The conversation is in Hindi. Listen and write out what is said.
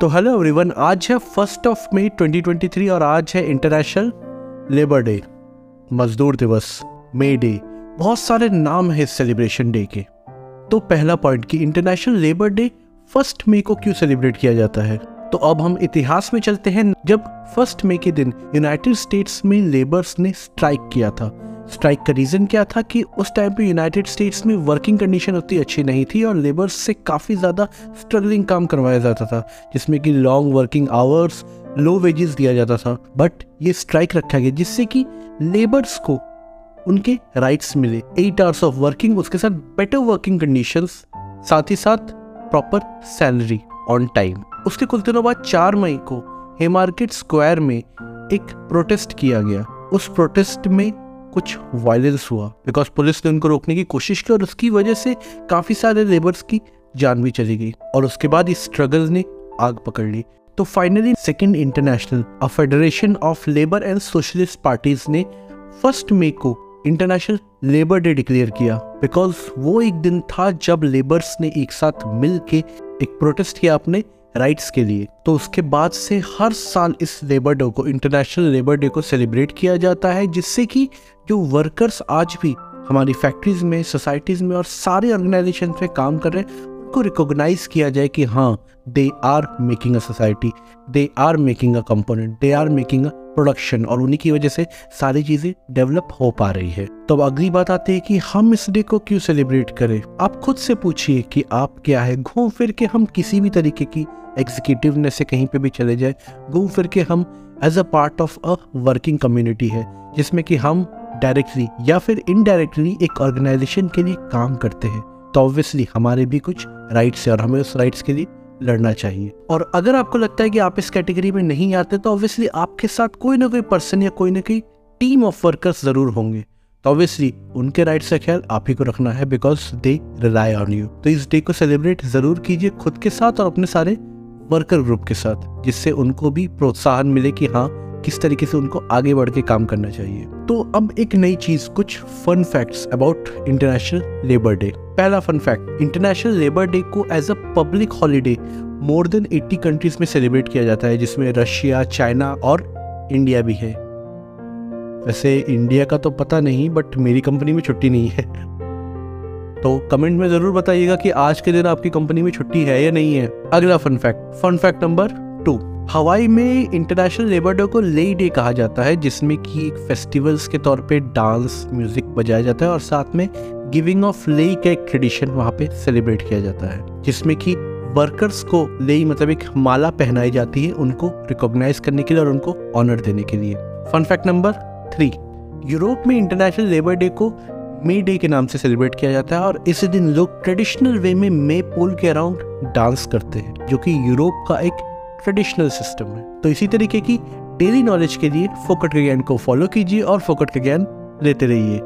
तो हेलो एवरीवन आज है फ़र्स्ट ऑफ़ मई 2023 और आज है इंटरनेशनल लेबर डे मजदूर दिवस मे डे बहुत सारे नाम है सेलिब्रेशन डे के। तो पहला पॉइंट कि इंटरनेशनल लेबर डे फ़र्स्ट मई को क्यों सेलिब्रेट किया जाता है? तो अब हम इतिहास में चलते हैं, जब फ़र्स्ट मई के दिन यूनाइटेड स्टेट्स में लेबर्स ने स्ट्राइक किया था। स्ट्राइक का रीज़न क्या था कि उस टाइम पे यूनाइटेड स्टेट्स में वर्किंग कंडीशन उतनी अच्छी नहीं थी और लेबर्स से काफ़ी ज़्यादा स्ट्रगलिंग काम करवाया जाता था, जिसमें कि long working hours low wages दिया जाता था। बट ये स्ट्राइक रखा गया जिससे कि लेबर्स को उनके राइट्स मिले। एट आवर्स ऑफ़ वर्किंग उसके साथ बेटर वर्किंग कंडीशंस साथ ही साथ प्रॉपर सैलरी ऑन टाइम उसके कुछ दिनों बाद चार मई को हेमार्केट स्क्वायर में एक प्रोटेस्ट किया गया। उस प्रोटेस्ट में कुछ वायलेंस हुआ। बिकॉज़ पुलिस ने उनको रोकने की कोशिश की और उसकी वजह से काफ़ी सारे लेबर्स की जान भी चली गई और उसके बाद इस स्ट्रगल ने आग पकड़ ली। तो finally second international a federation of labour and socialist parties ने फ़र्स्ट मे को इंटरनेशनल लेबर डे डिक्लेयर किया। बिकॉज़ वो एक दिन था जब लेबर्स ने एक साथ मिल के एक प्रोटेस्ट किया अपने राइट्स के लिए। तो उसके बाद से हर साल इस लेबर डे को इंटरनेशनल लेबर डे को सेलिब्रेट किया जाता है, जिससे कि जो वर्कर्स आज भी हमारी फैक्ट्रीज में सोसाइटीज में और सारे ऑर्गेनाइजेशन में काम कर रहे हैं उनको रिकॉग्नाइज किया जाए कि हाँ they are making a society they are making a component they are making a production और उन्हीं की वजह से सारी चीज़ें डेवलप हो पा रही है। तो अब अगली बात आती है कि हम इस डे को क्यों सेलिब्रेट करें? आप खुद से पूछिए कि आप क्या है। घूम फिर के हम किसी भी तरीके की एग्जीक्यूटिवनेस से कहीं पे भी चले जाए। घूम फिर के हम as a part of a working community है, जिसमें कि हम डायरेक्टली या फिर इनडायरेक्टली एक ऑर्गेनाइजेशन के लिए काम करते हैं। तो ऑब्वियसली हमारे भी कुछ राइट्स है और हमें उस राइट्स के लिए लड़ना चाहिए। और अगर आपको लगता है कि आप इस कैटेगरी में नहीं आते तो ऑब्वियसली आपके साथ कोई ना कोई पर्सन या कोई ना कोई टीम ऑफ़ वर्कर्स ज़रूर होंगे। तो ऑब्वियसली उनके राइट्स का ख्याल आप ही को रखना है because they rely on you तो इस डे को सेलिब्रेट ज़रूर कीजिए खुद के साथ और अपने सारे वर्कर ग्रुप के साथ, जिससे उनको भी प्रोत्साहन मिले कि हाँ किस तरीके से उनको आगे बढ़ के काम करना चाहिए। तो अब एक नई चीज़, कुछ fun facts about international labour day पहला fun fact international labour day को as a public holiday more than 80 countries में सेलिब्रेट किया जाता है, जिसमें रशिया चाइना और इंडिया भी है। वैसे इंडिया का तो पता नहीं बट मेरी कंपनी में छुट्टी नहीं है। तो कमेंट में ज़रूर बताइएगा कि आज के दिन आपकी कंपनी में छुट्टी है या नहीं है। अगला fun fact fun fact number two Hawaii में इंटरनेशनल लेबर डे को ले डे कहा जाता है, जिसमें कि एक फेस्टिवल्स के तौर पे डांस म्यूज़िक बजाया जाता है और साथ में गिविंग ऑफ़ ले का एक ट्रेडिशन वहाँ पे सेलिब्रेट किया जाता है, जिसमें कि वर्कर्स को ले मतलब एक माला पहनाई जाती है उनको रिकॉग्नाइज करने के लिए और उनको ऑनर देने के लिए। Fun fact number three Europe में इंटरनेशनल लेबर डे को मे डे के नाम से सेलिब्रेट किया जाता है और इस दिन लोग ट्रेडिशनल वे में मे पोल के अराउंड डांस करते हैं, जो कि यूरोप का एक ट्रेडिशनल सिस्टम है। तो इसी तरीके की डेली नॉलेज के लिए फोकट के ज्ञान को फॉलो कीजिए और फोकट का ज्ञान लेते रहिए।